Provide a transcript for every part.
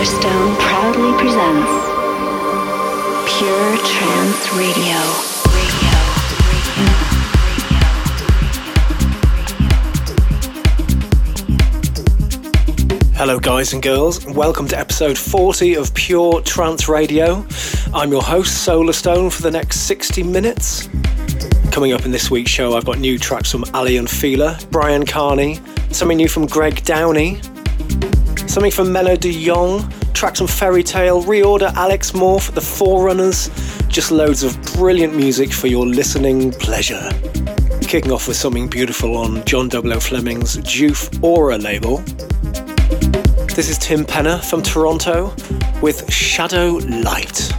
Solarstone proudly presents Pure Trance Radio. Hello, guys and girls. Welcome to episode 40 of Pure Trance Radio. I'm your host, Solarstone, for the next 60 minutes. Coming up in this week's show, I've got new tracks from Aly and Fila, Bryan Kearney, something new from Greg Downey, something from Menno de Jong, tracks from Ferry Tayle, ReOrder Alex Morph, The Forerunners, just loads of brilliant music for your listening pleasure. Kicking off with something beautiful on John W. Fleming's Joof Aura label. This is Tim Penner from Toronto with Shadow Light.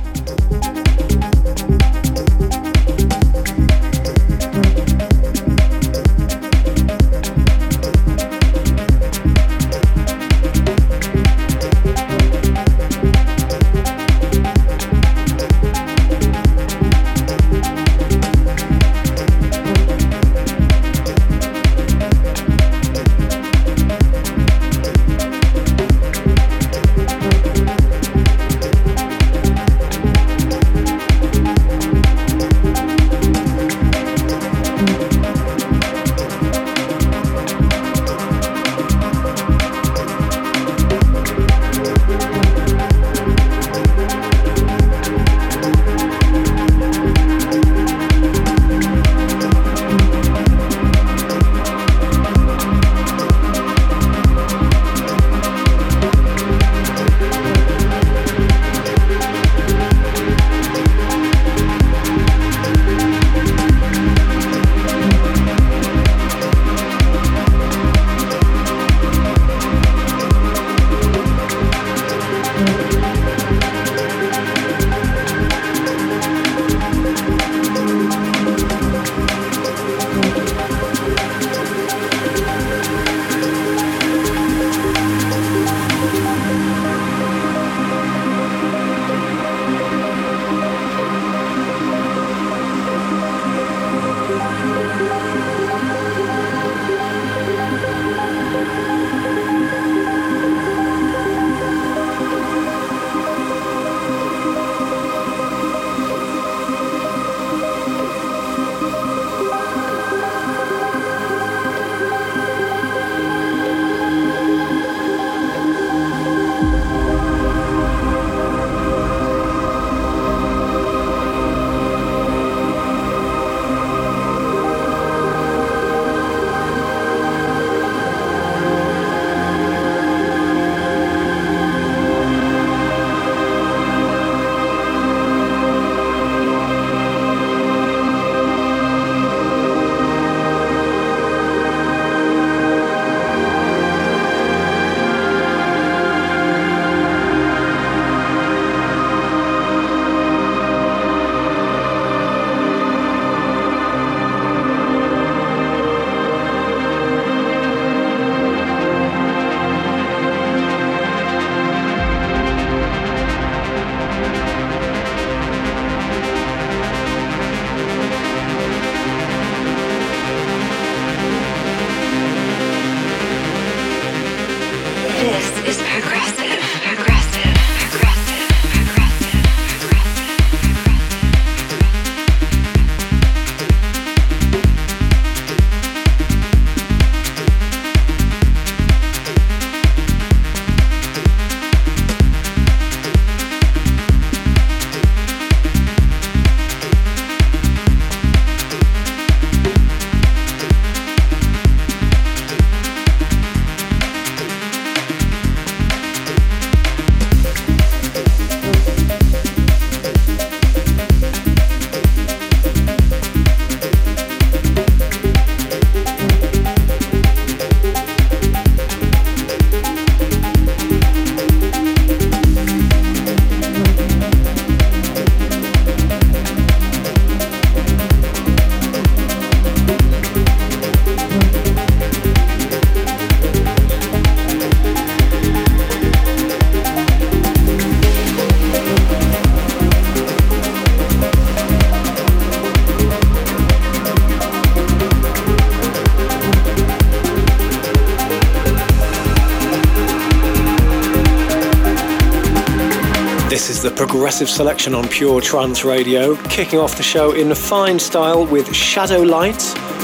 Progressive selection on Pure Trance Radio, kicking off the show in fine style with Shadow Light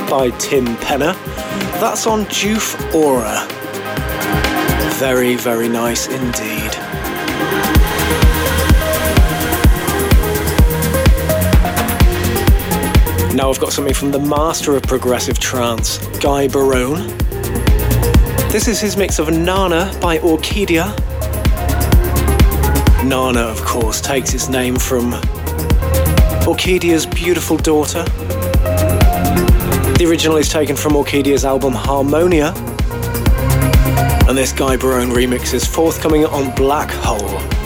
by Tim Penner. That's on Joof Aura. Very, very nice indeed. Now I've got something from the master of progressive trance, Guy Barone. This is his mix of Nana by Orkidea. Nana, of course, takes its name from Orkidea's beautiful daughter. The original is taken from Orkidea's album Harmonia. And this Guy Barone remix is forthcoming on Black Hole.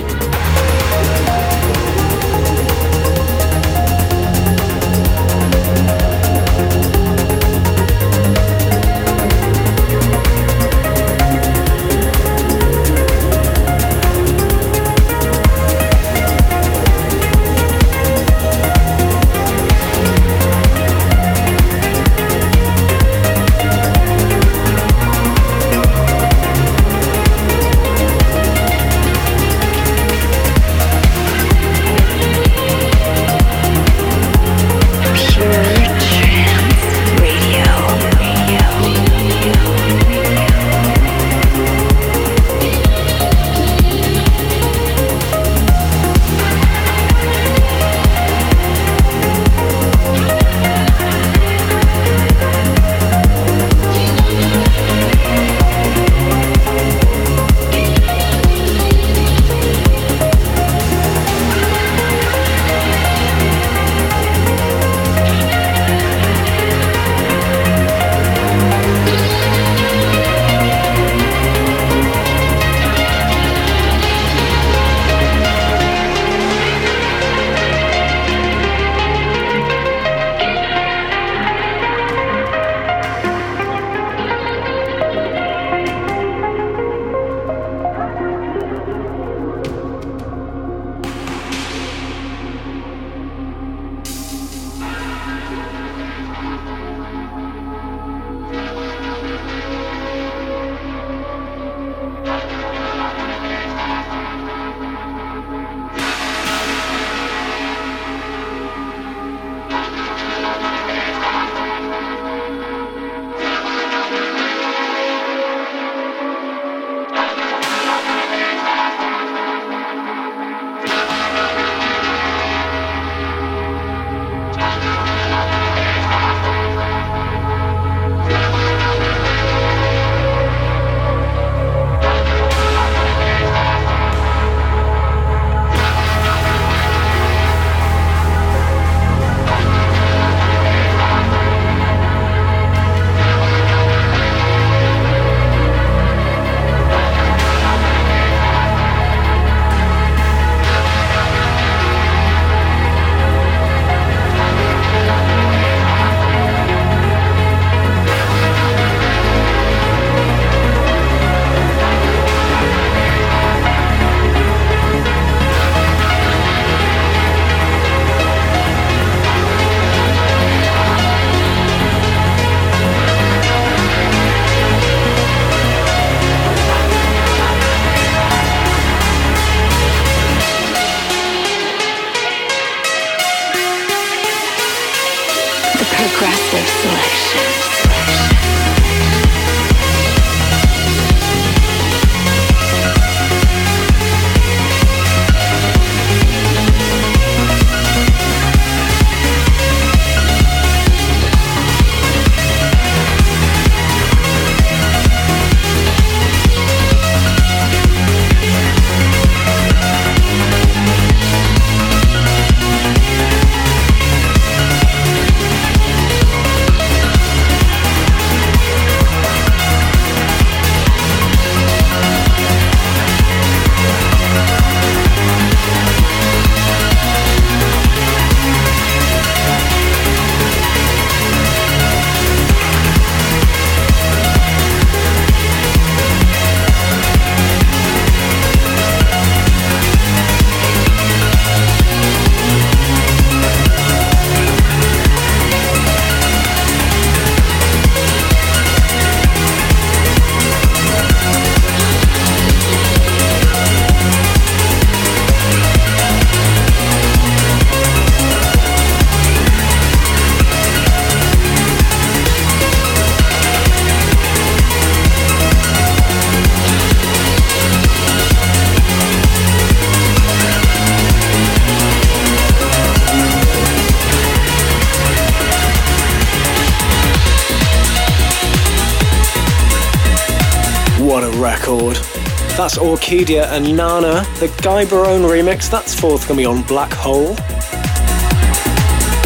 Orkidea and Nana, the Guy Barone remix, that's forthcoming on Black Hole.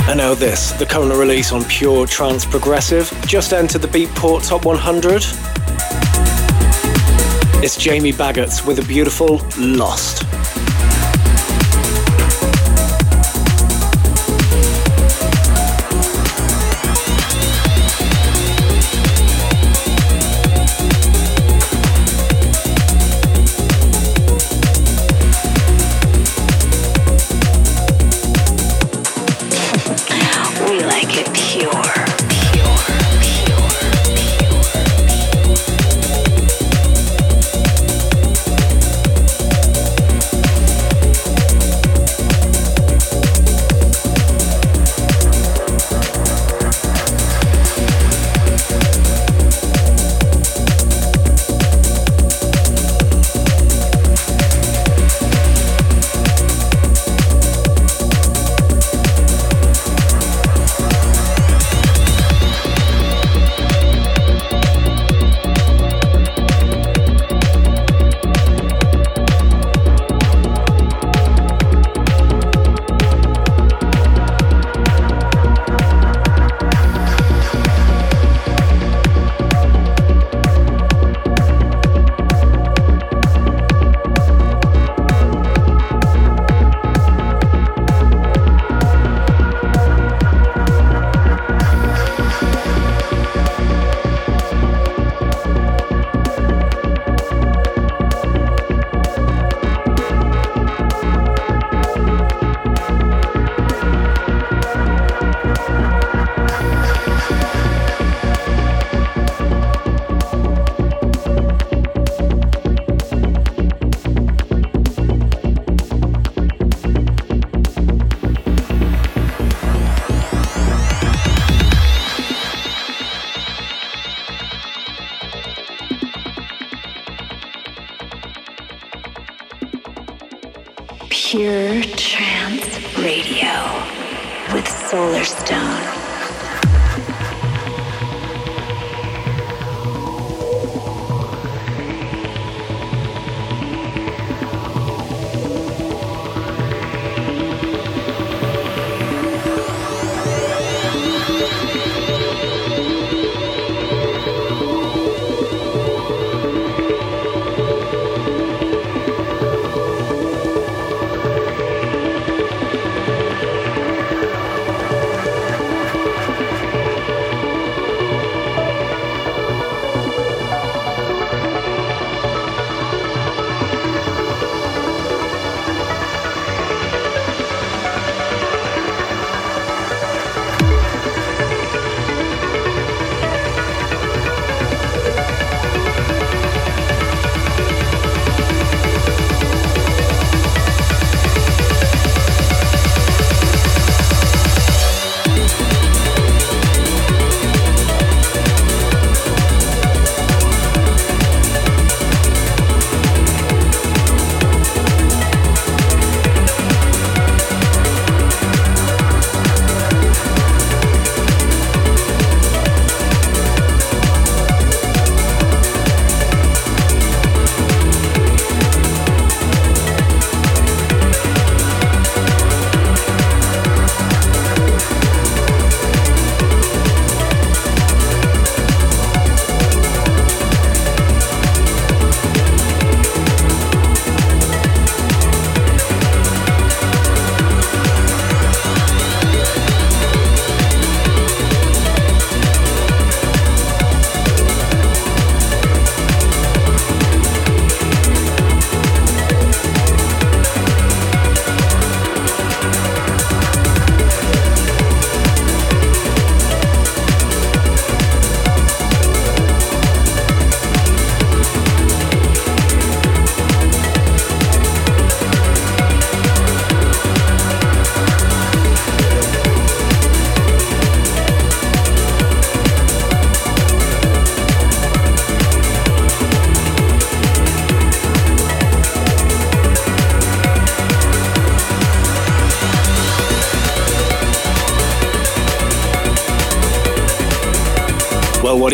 And now this, the current release on Pure Trance Progressive, just entered the Beatport Top 100. It's Jamie Baggots with a beautiful Lost.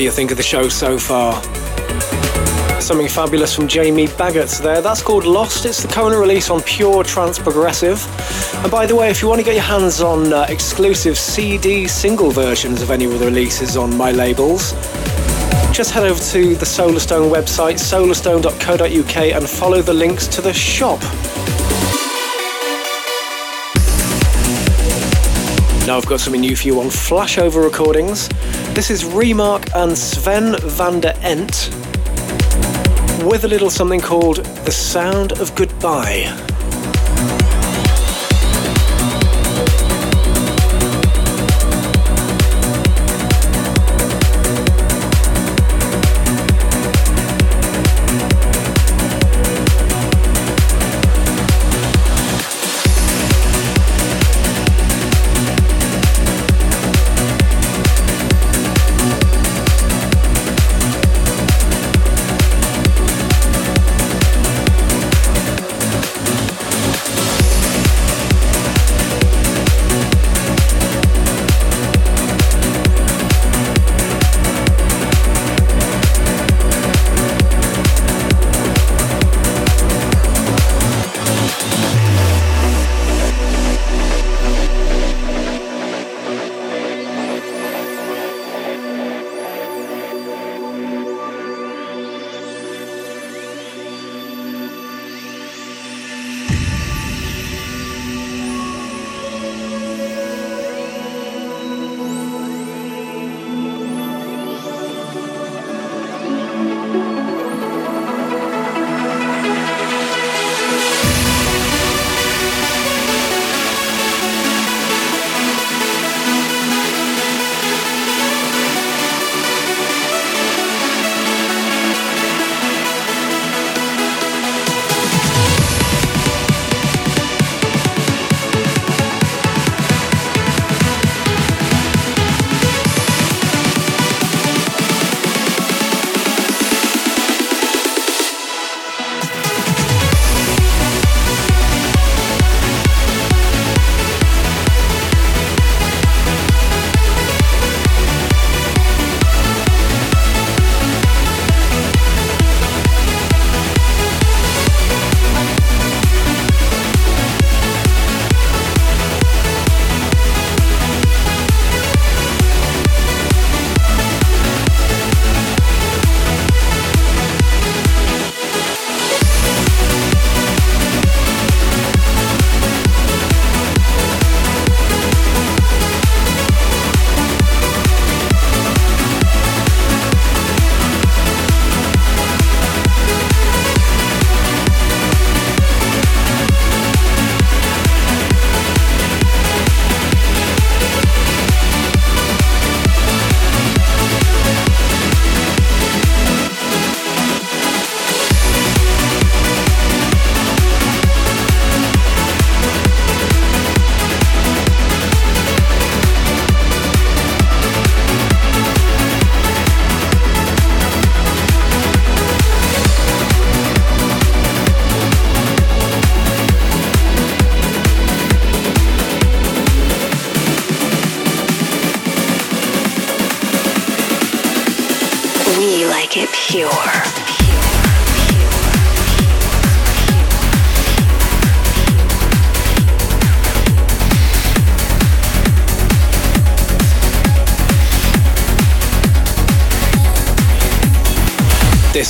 Do you think of the show so far? Something fabulous from Jamie Baggott there. That's called Lost. It's the current release on Pure Trance Progressive. And by the way, if you want to get your hands on uh, exclusive CD single versions of any of the releases on my labels, just head over to the Solarstone website, solarstone.co.uk, and follow the links to the shop. Now I've got something new for you on Flashover Recordings. This is Remark and Sven van der Ent with a little something called The Sound of Goodbye.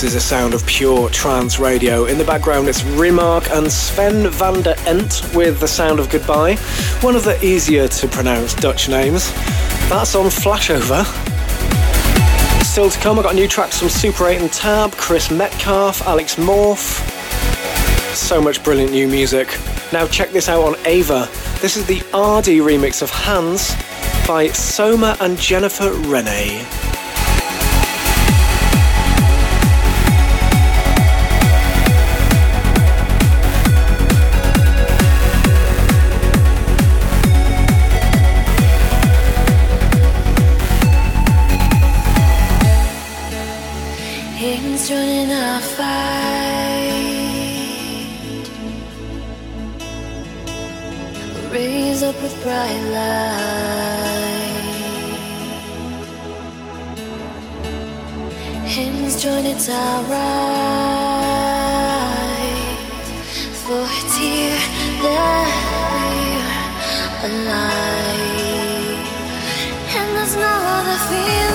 This is a sound of pure trance radio. In the background, it's Remark and Sven van der Ent with The Sound of Goodbye, one of the easier to pronounce Dutch names. That's on Flashover. Still to come, I've got new tracks from Super 8 and Tab, Chris Metcalf, Alex Morph. So much brilliant new music. Now check this out on Ava. This is the RD remix of Hands by Soma and Jennifer Rene. No other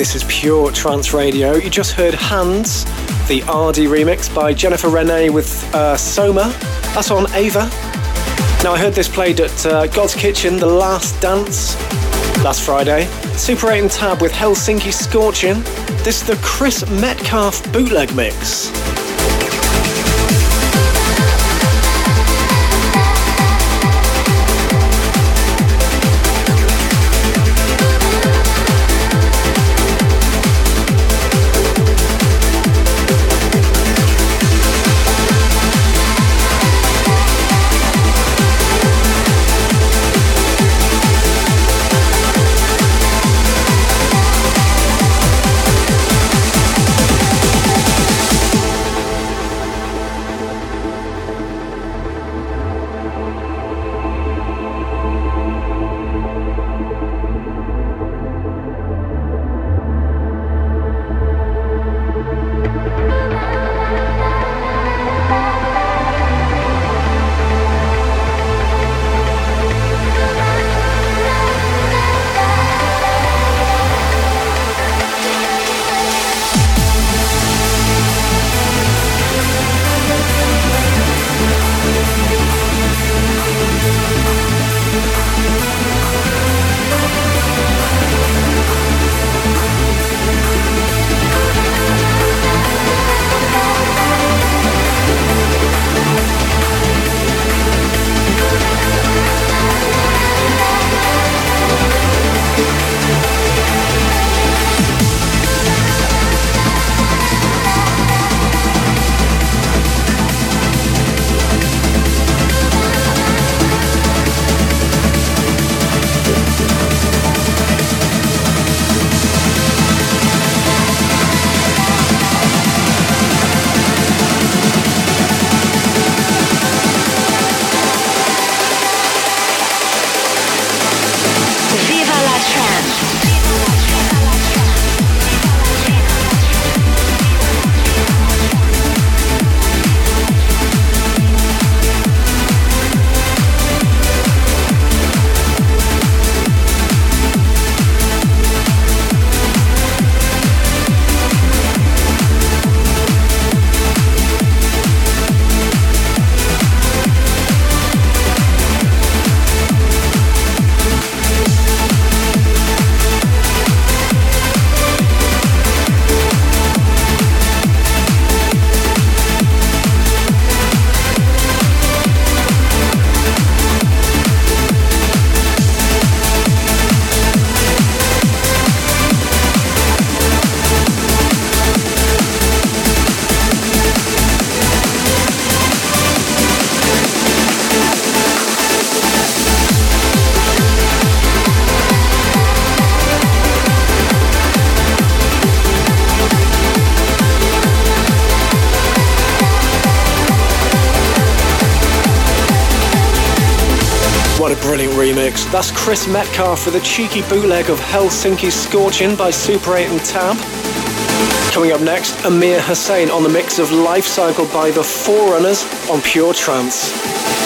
this is Pure Trance Radio. You just heard Hands, the RD remix by Jennifer Rene with uh, Soma. That's on Ava. Now, I heard this played at uh, Godskitchen, The Last Dance, last Friday. Super 8 and Tab with Helsinki Scorching. This is the Chris Metcalf bootleg mix. Remix. That's Chris Metcalf with a cheeky bootleg of Helsinki Scorching by Super 8 and Tab. Coming up next, Amir Hussain on the mix of Life Cycle by The Forerunners on Pure Trance.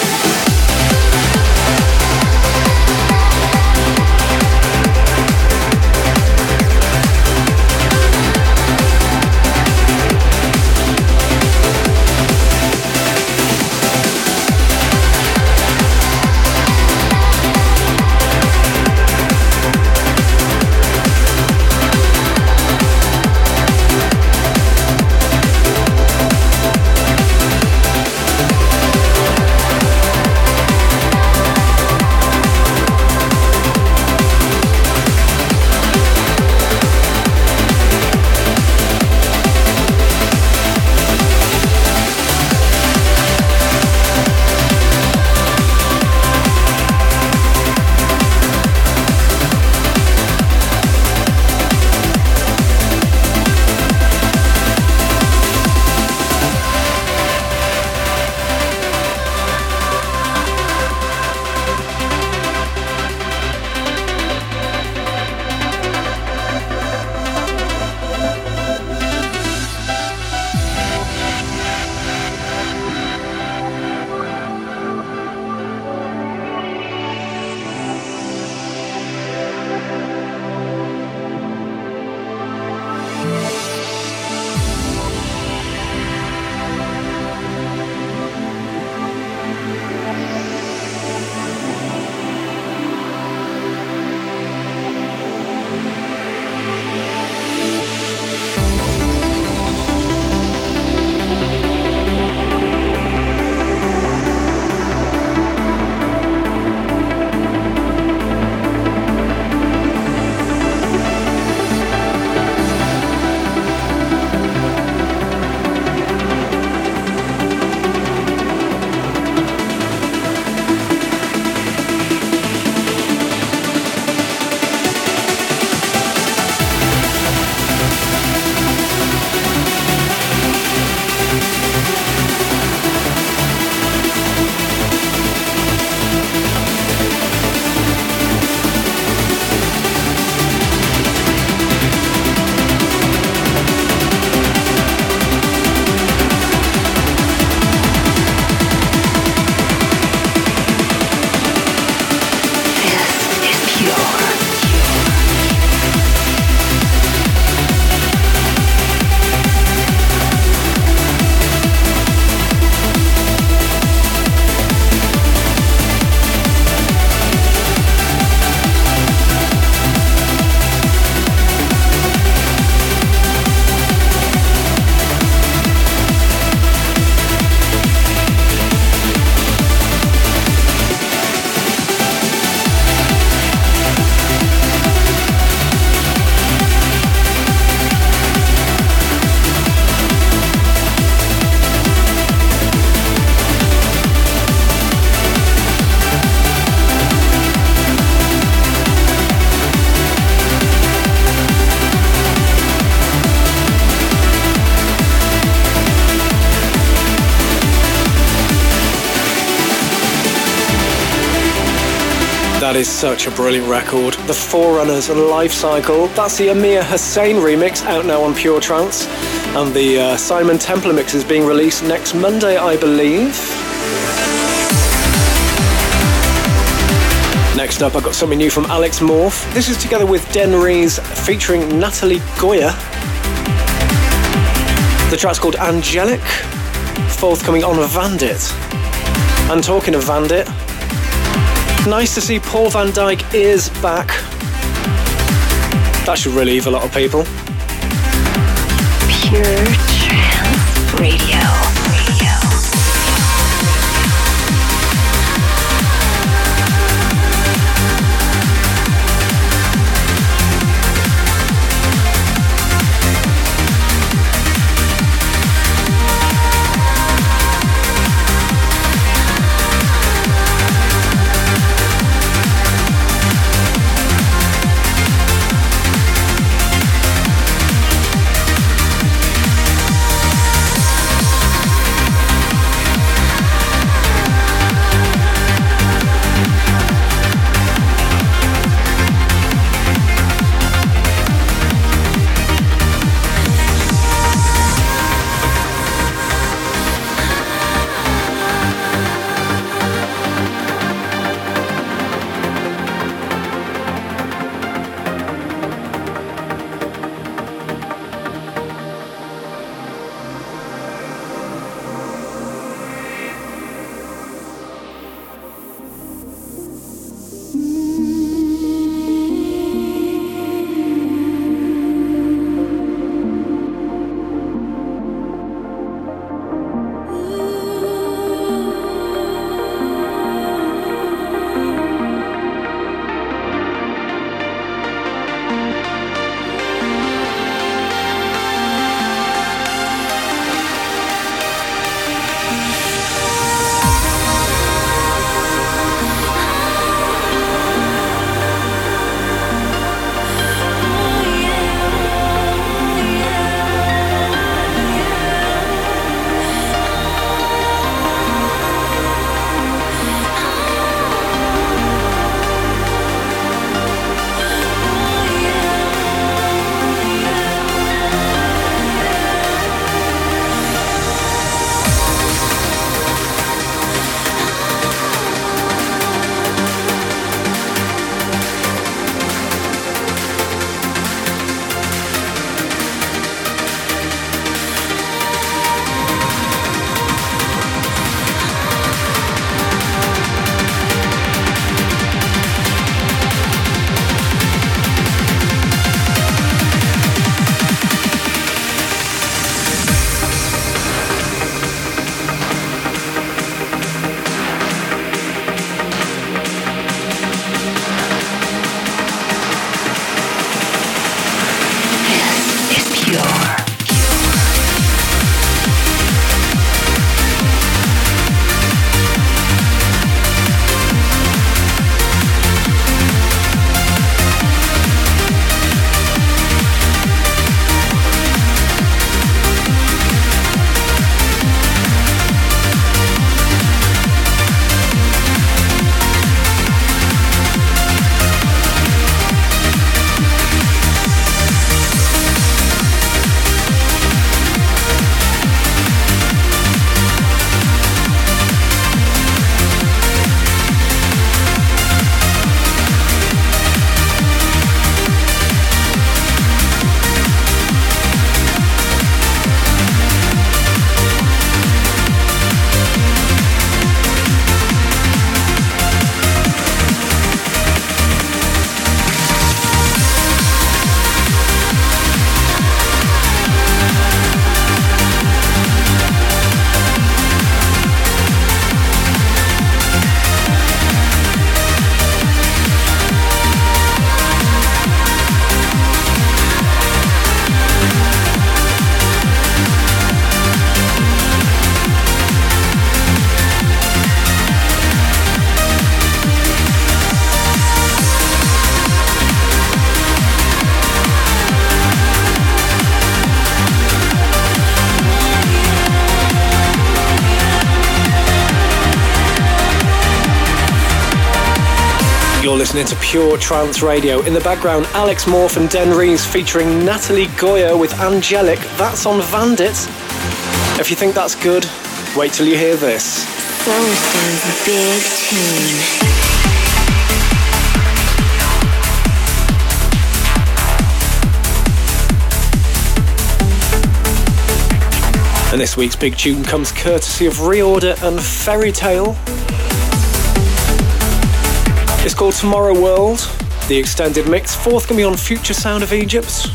That is such a brilliant record. The Forerunners Life Cycle. That's the Amir Hussain remix out now on Pure Trance. And the uh, Simon Templar mix is being released next Monday, I believe. Next up, I've got something new from Alex Morph. This is together with Den Rees featuring Natalie Gioia. The track's called Angelic, forthcoming on Vandit. And talking of Vandit, nice to see Paul van Dyk is back. That should relieve a lot of people. Pure Trance. Radio. Pure Trance Radio. In the background, Alex Morph and Den Rees featuring Natalie Gioia with Angelic. That's on Vandit. If you think that's good, wait till you hear this. Big tune. And this week's big tune comes courtesy of ReOrder and Fairy Tale. It's called Tomorrow World, the extended mix, fourth can be on Future Sound of Egypt.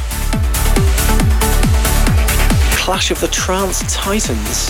Clash of the Trance Titans.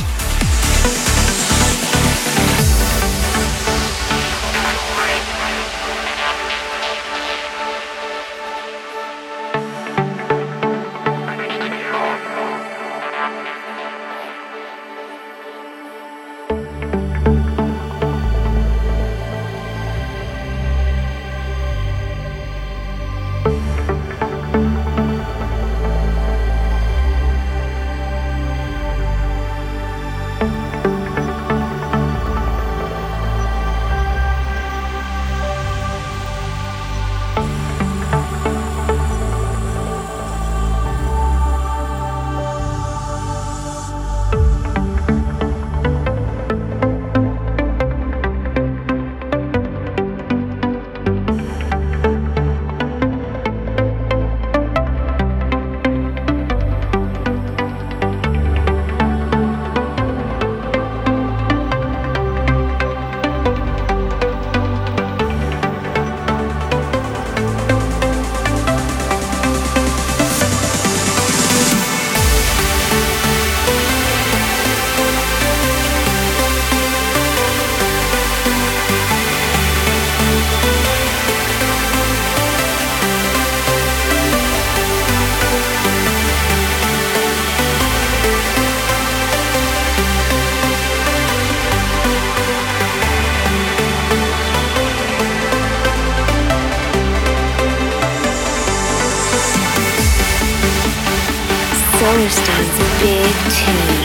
Solarstone's big tune.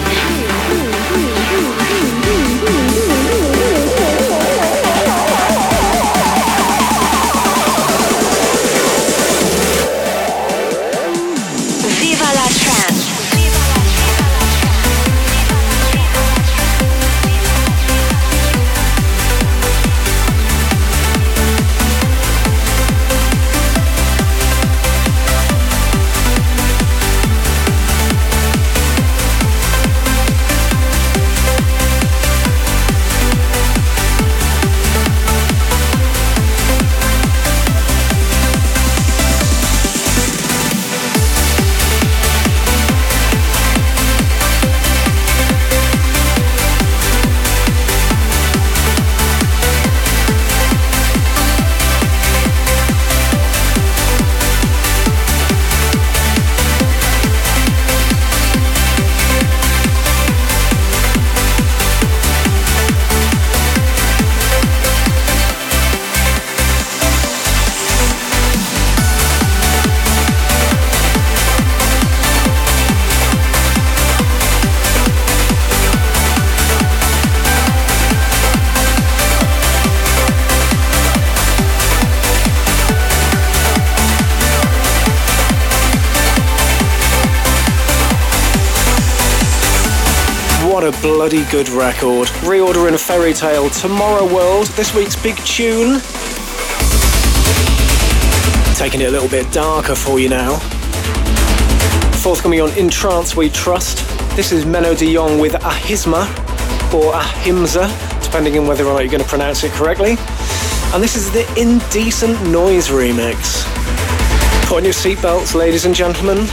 Bloody good record. ReOrder and Fairy Tale, Tomorrow World, this week's big tune. Taking it a little bit darker for you now. Forthcoming on In Trance We Trust. This is Menno de Jong with Ahisma, or Ahimsa, depending on whether or not you're going to pronounce it correctly. And this is the Indecent Noise remix. Put on your seatbelts, ladies and gentlemen.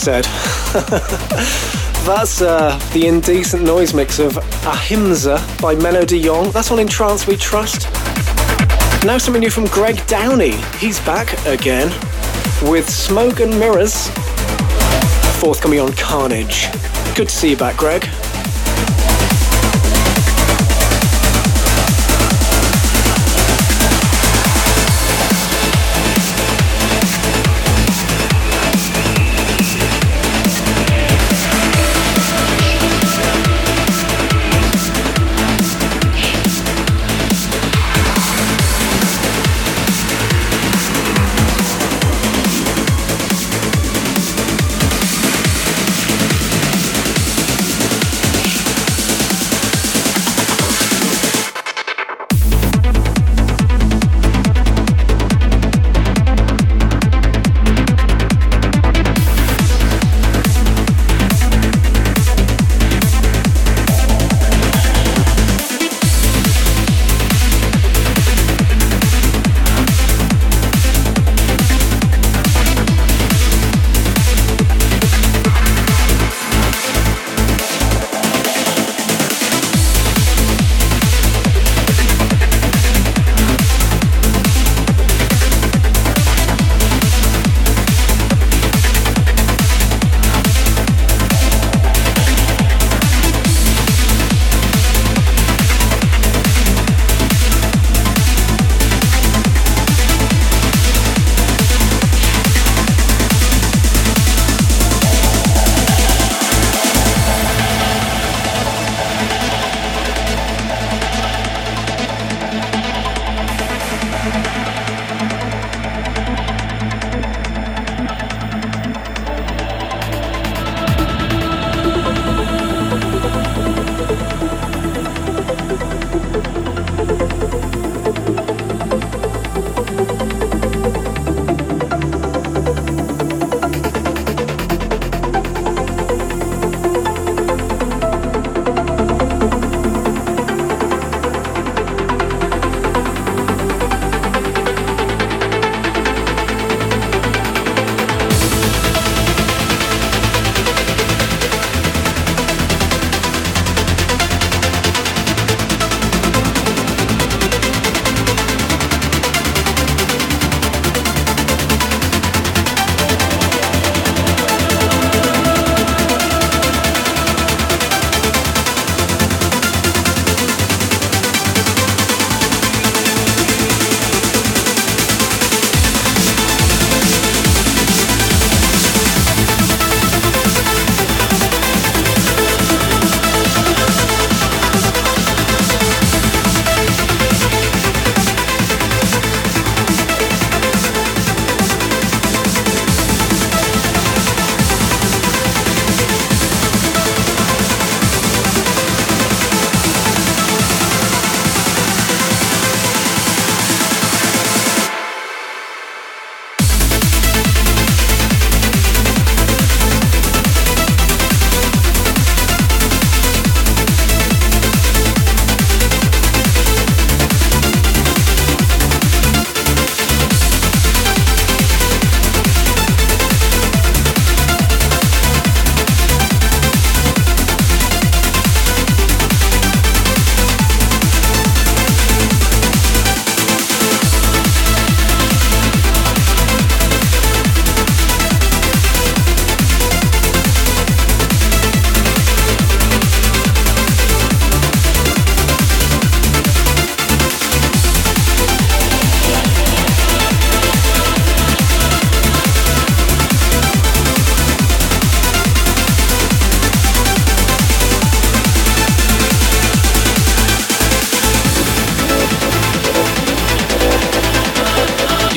Said. That's uh, the indecent noise mix of Ahimsa by Menno de Jong. That's on In Trance We Trust. Now something new from Greg Downey. He's back again with Smoke and Mirrors. Forthcoming on Carnage. Good to see you back, Greg.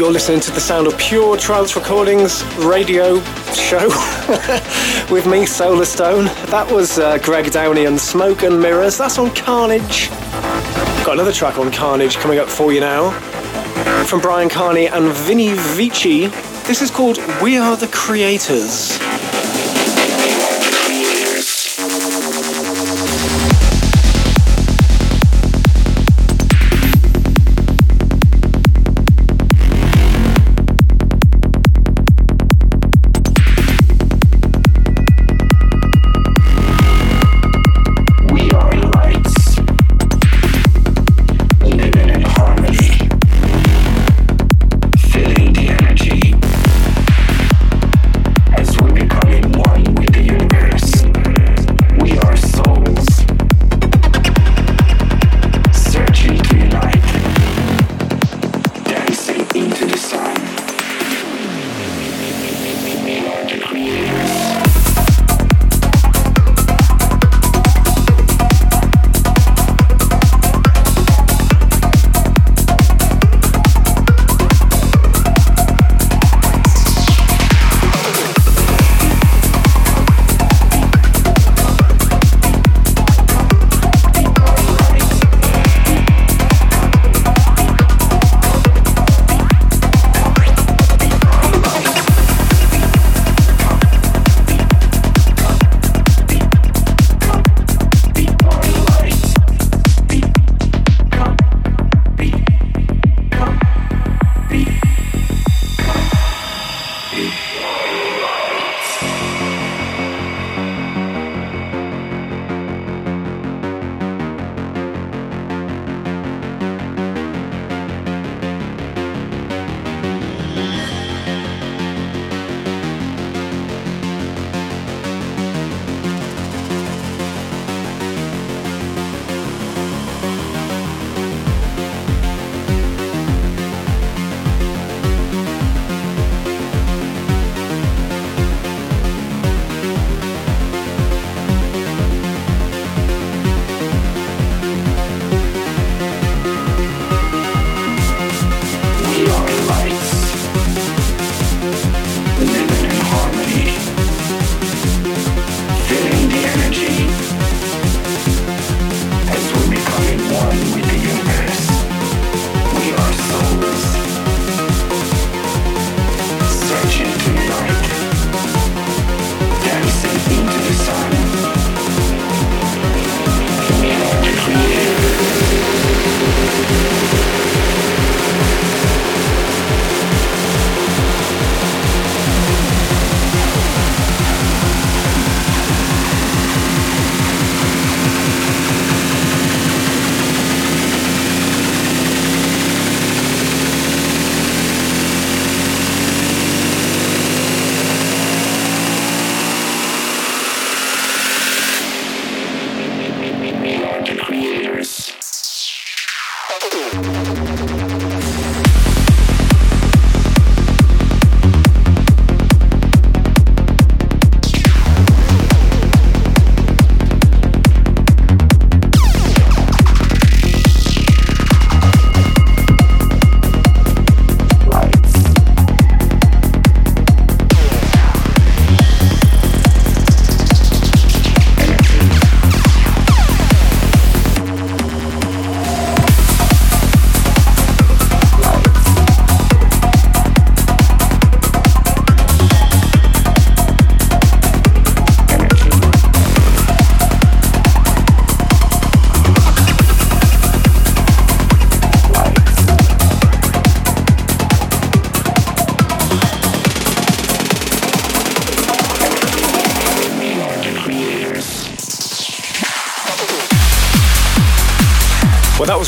You're listening to the sound of pure trance recordings radio show with me, Solarstone. That was uh, Greg Downey and Smoke and Mirrors. That's on Carnage. Got another track on Carnage coming up for you now from Bryan Kearney and Vinny Vici. This is called We Are the Creators.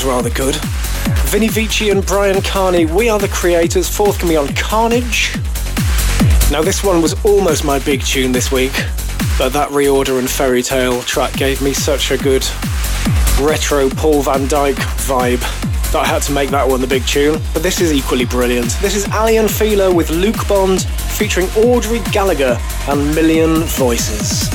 Rather good. Vinny Vici and Bryan Kearney, We Are the Creators, forthcoming on Carnage. Now, this one was almost my big tune this week, but that ReOrder and fairy tale track gave me such a good retro Paul van Dyk vibe that I had to make that one the big tune. But this is equally brilliant. This is Aly & Fila with Luke Bond featuring Audrey Gallagher and Million Voices.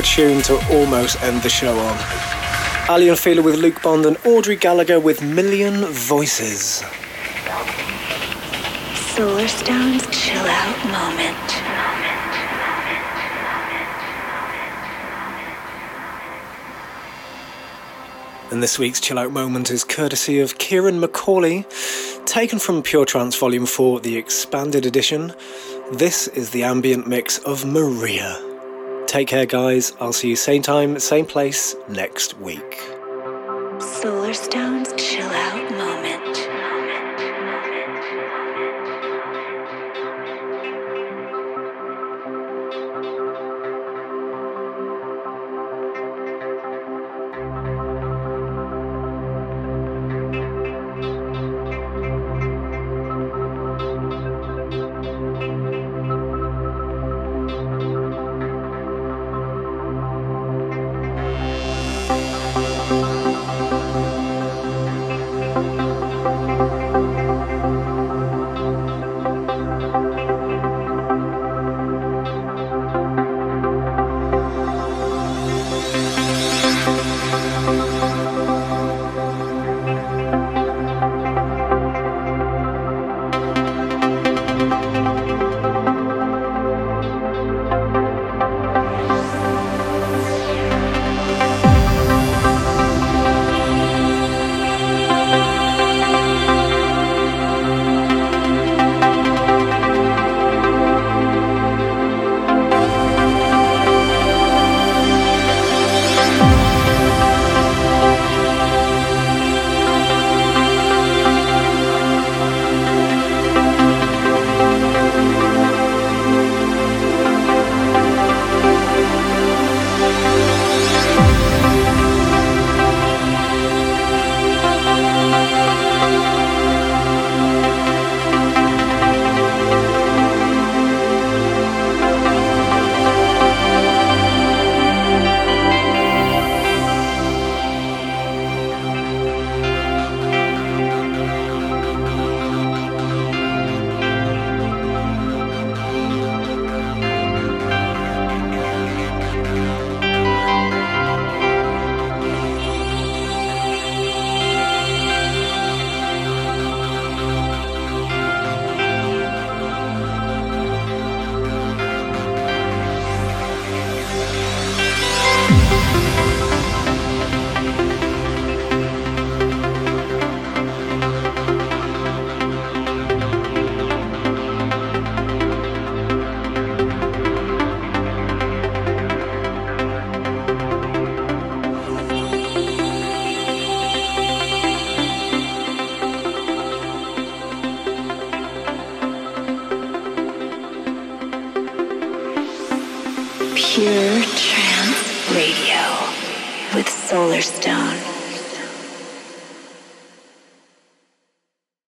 What a tune to almost end the show on. Aly and Fila with Luke Bond and Audrey Gallagher with Million Voices. Solarstone's chill out moment. And this week's chill out moment is courtesy of Kieran Macaulay, taken from Pure Trance Volume 4, the expanded edition. This is the ambient mix of Maria. Take care, guys. I'll see you same time, same place next week. Solarstone's chill out